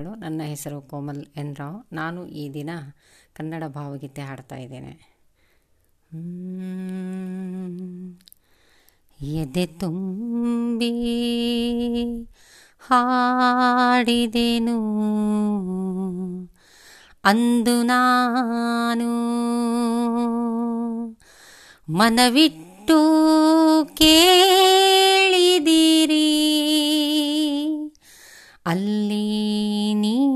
ನನ್ನ ಹೆಸರು ಕೋಮಲ್ ಎನ್ ರಾವ್. ನಾನು ಈ ದಿನ ಕನ್ನಡ ಭಾವಗೀತೆ ಹಾಡ್ತಾ ಇದ್ದೇನೆ. ಎದೆ ತುಂಬಿ ಹಾಡಿದೆನು. ಅಂದು ನಾನು ಮನವಿಟ್ಟು ಕೇಳಿದಿರಿ. ಅಲ್ಲಿ ನೀವು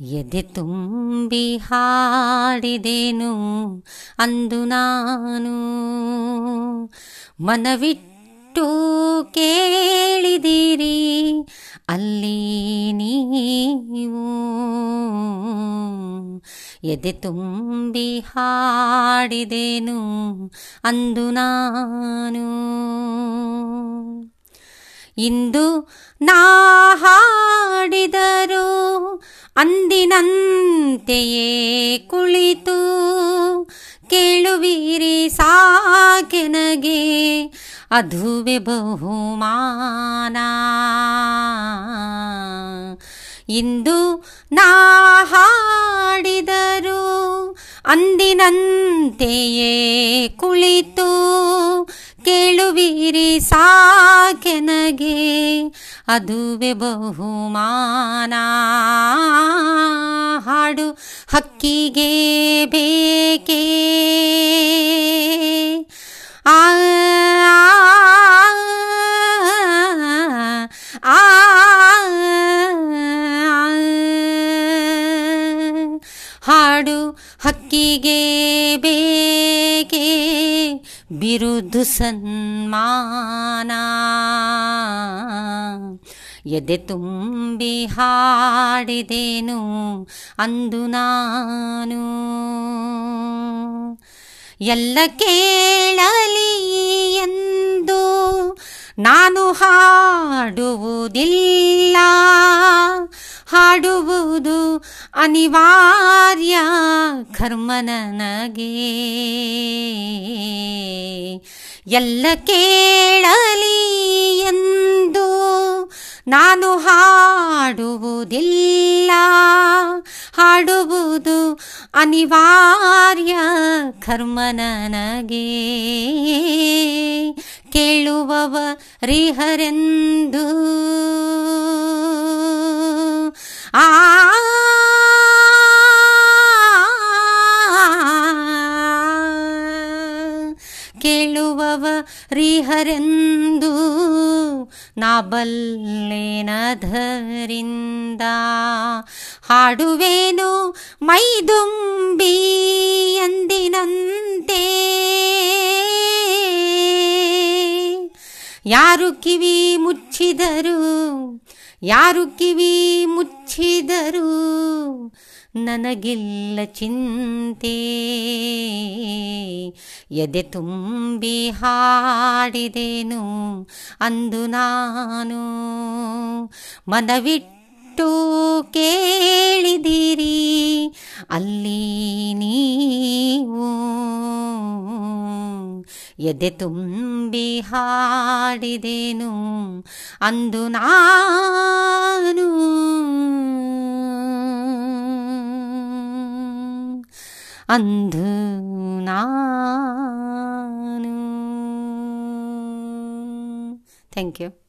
ಎದೆ ತುಂಬಿ ಹಾಡಿದೆನು ಅಂದು ನಾನು. ಮನವಿಟ್ಟು ಕೇಳಿದಿರಿ ಅಲ್ಲಿ ನೀವು ಎದೆ ತುಂಬಿ ಹಾಡಿದೆನು ಅಂದು ನಾನು. ಇಂದು ನಾ ಹಾಡಿದರು ಅಂದಿನಂತೆಯೇ ಕುಳಿತು ಕೇಳುವಿರಿ ಸಾಕೆನಗೆ ಅದುವೆ ಬಹುಮಾನ. ಇಂದು ನಾ ಹಾಡಿದರು ಅಂದಿನಂತೆಯೇ ಕುಳಿತು ಕೇಳುವಿರಿ ಸಾಕೆನಗೆ ಅದುವೆ ಬಹುಮಾನ. ಹಾಡು ಹಕ್ಕಿಗೆ ಬೇಕೇ? ಹಕ್ಕಿಗೆ ಬೇಕೆ? ಬಿರುದು ಸನ್ಮಾನ. ಎದೆ ತುಂಬಿ ಹಾಡಿದೇನು ಅಂದು ನಾನು. ಎಲ್ಲ ಕೇಳಲಿ ಎಂದು ನಾನು ಹಾಡುವುದಿಲ್ಲ. ಹಾಡುವುದು ಅನಿವಾರ್ಯ ಕರ್ಮ ನನಗೆ ಎಲ್ಲ ಕೇಳಲಿ ಎಂದು ನಾನು ಹಾಡುವುದಿಲ್ಲ. ಹಾಡುವುದು ಅನಿವಾರ್ಯ ಕರ್ಮ ನನಗೆ ಕೇಳುವವ ರಿಹರೆಂದು ಆ ಕೇಳುವವ ರಿಹರೆಂದು ನಾ ಬಲ್ಲೆನಧರಿಂದ ಹಾಡುವೇನು ಮೈದುಂಬಿ ಎಂದಿನಂತೆ ಯಾರು ಕಿವಿ ಮುಚ್ಚಿದರು? ಯಾರು ಕಿವಿ ಮುಚ್ಚಿದರು? ನನಗಿಲ್ಲ ಚಿಂತೆ. ಎದೆ ತುಂಬಿ ಹಾಡಿದೆನು ಅಂದು ನಾನು. ಮನವಿಟ್ಟು ಕೇಳಿದಿರಿ, ಅಲ್ಲಿ ಎದೆ ತುಂಬಿ ಹಾಡಿದೆನು ಅಂದು ನಾನು ಅಂದು ನಾನು. Thank you